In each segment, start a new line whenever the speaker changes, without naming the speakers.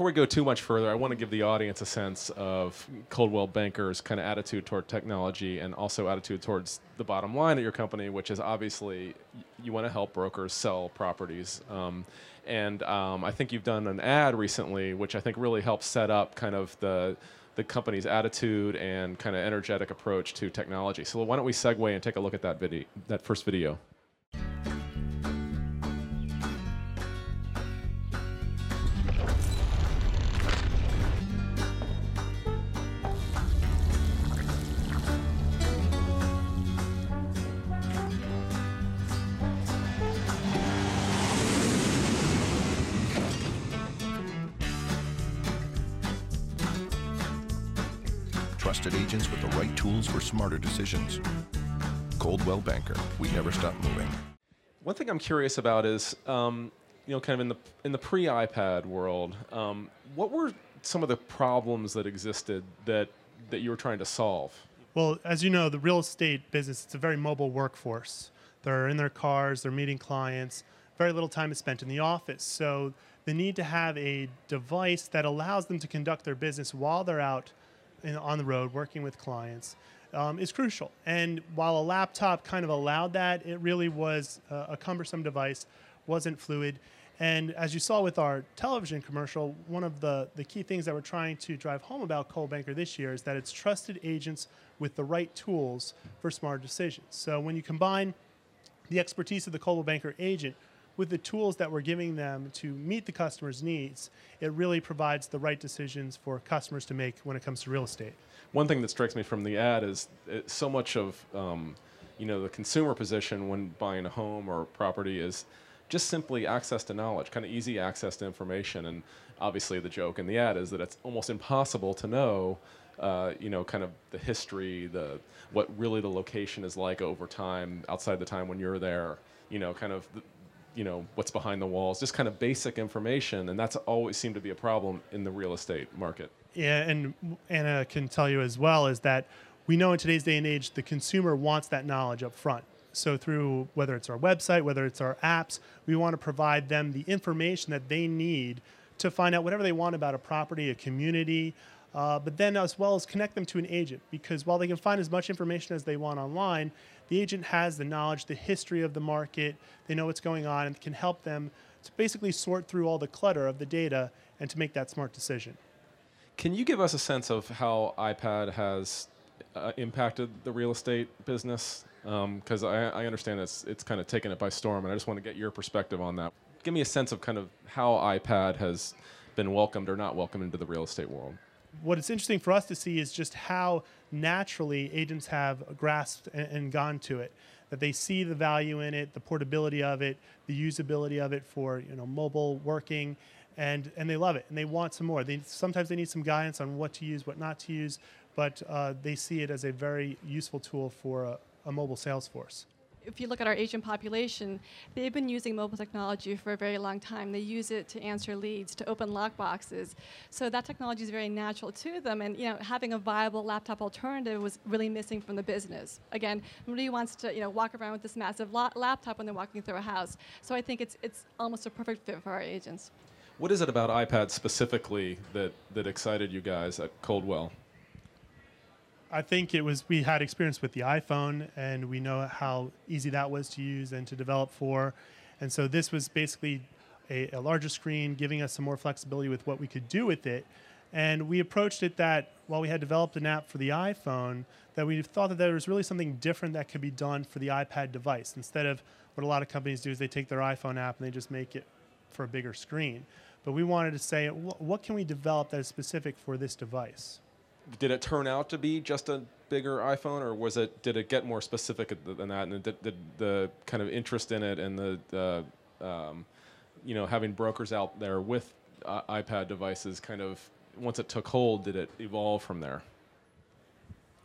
before we go too much further, I want to give the audience a sense of Coldwell Banker's kind of attitude toward technology and also attitude towards the bottom line at your company, which is obviously you want to help brokers sell properties. Um, and um, I think you've done an ad recently, which I think really helps set up kind of the the company's attitude and kind of energetic approach to technology. So why don't we segue and take a look at that video, that first video.
Trusted agents with the right tools for smarter decisions. Coldwell Banker, we never stop moving.
One thing I'm curious about is, um, you know, kind of in the in the pre-iPad world, um, what were some of the problems that existed that that you were trying to solve?
Well, as you know, the real estate business it's a very mobile workforce. They're in their cars, they're meeting clients. Very little time is spent in the office. So the need to have a device that allows them to conduct their business while they're out in, on the road working with clients um, is crucial. And while a laptop kind of allowed that, it really was a, a cumbersome device, wasn't fluid. And as you saw with our television commercial, one of the, the key things that we're trying to drive home about Coldwell Banker this year is that it's trusted agents with the right tools for smart decisions. So when you combine the expertise of the Coldwell Banker agent with the tools that we're giving them to meet the customer's needs, it really provides the right decisions for customers to make when it comes to real estate.
One thing that strikes me from the ad is it, so much of um, you know the consumer position when buying a home or property is just simply access to knowledge, kind of easy access to information. And obviously, the joke in the ad is that it's almost impossible to know, uh, you know, kind of the history, the what really the location is like over time, outside the time when you're there. You know, kind of you know what's behind the walls just kind of basic information and that's always seemed to be a problem in the real estate market.
Yeah and anna can tell you as well is that we know in today's day and age the consumer wants that knowledge up front. So through whether it's our website whether it's our apps we want to provide them the information that they need to find out whatever they want about a property a community uh, but then as well as connect them to an agent because while they can find as much information as they want online the agent has the knowledge, the history of the market, they know what's going on, and can help them to basically sort through all the clutter of the data and to make that smart decision.
Can you give us a sense of how iPad has uh, impacted the real estate business? Because um, I, I, understand it's it's kind of taken it by storm, and I just want to get your perspective on that. Give me a sense of kind of how iPad has been welcomed or not welcomed into the real estate world
what is interesting for us to see is just how naturally agents have grasped and, and, gone to it. That they see the value in it, the portability of it, the usability of it for you know mobile working, and and they love it and they want some more. They sometimes they need some guidance on what to use, what not to use, but uh, they see it as a very useful tool for a, a mobile sales force
if you look at our Asian population, they've been using mobile technology for a very long time. They use it to answer leads, to open lockboxes. So that technology is very natural to them. And you know, having a viable laptop alternative was really missing from the business. Again, nobody wants to you know walk around with this massive la- laptop when they're walking through a house. So I think it's it's almost a perfect fit for our agents.
What is it about iPad specifically that that excited you guys at Coldwell?
I think it was we had experience with the iPhone, and we know how easy that was to use and to develop for, and so this was basically a, a larger screen, giving us some more flexibility with what we could do with it. And we approached it that while we had developed an app for the iPhone, that we thought that there was really something different that could be done for the iPad device. Instead of what a lot of companies do is they take their iPhone app and they just make it for a bigger screen. But we wanted to say, what can we develop that is specific for this device?
Did it turn out to be just a bigger iPhone, or was it? Did it get more specific than that? And did, did the kind of interest in it and the, um, you know, having brokers out there with uh, iPad devices, kind of once it took hold, did it evolve from there?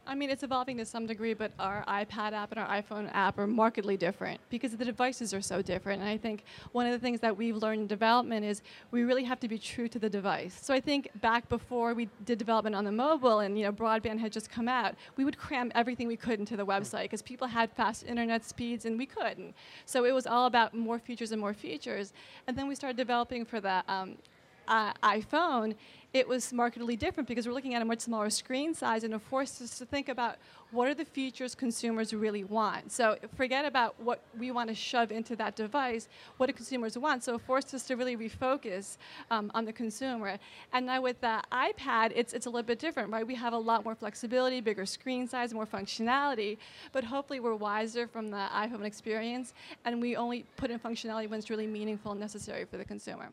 I mean, it's evolving to some degree, but our iPad app and our iPhone app are markedly different because the devices are so different. And I think one of the things that we've learned in development is we really have to be true to the device. So I think back before we did development on the mobile and you know broadband had just come out, we would cram everything we could into the website because people had fast internet speeds and we couldn't. So it was all about more features and more features. And then we started developing for that. Um, uh, iPhone, it was markedly different because we're looking at a much smaller screen size and it forced us to think about what are the features consumers really want. So forget about what we want to shove into that device, what do consumers want? So it forced us to really refocus um, on the consumer. And now with the iPad, it's, it's a little bit different, right? We have a lot more flexibility, bigger screen size, more functionality, but hopefully we're wiser from the iPhone experience and we only put in functionality when it's really meaningful and necessary for the consumer.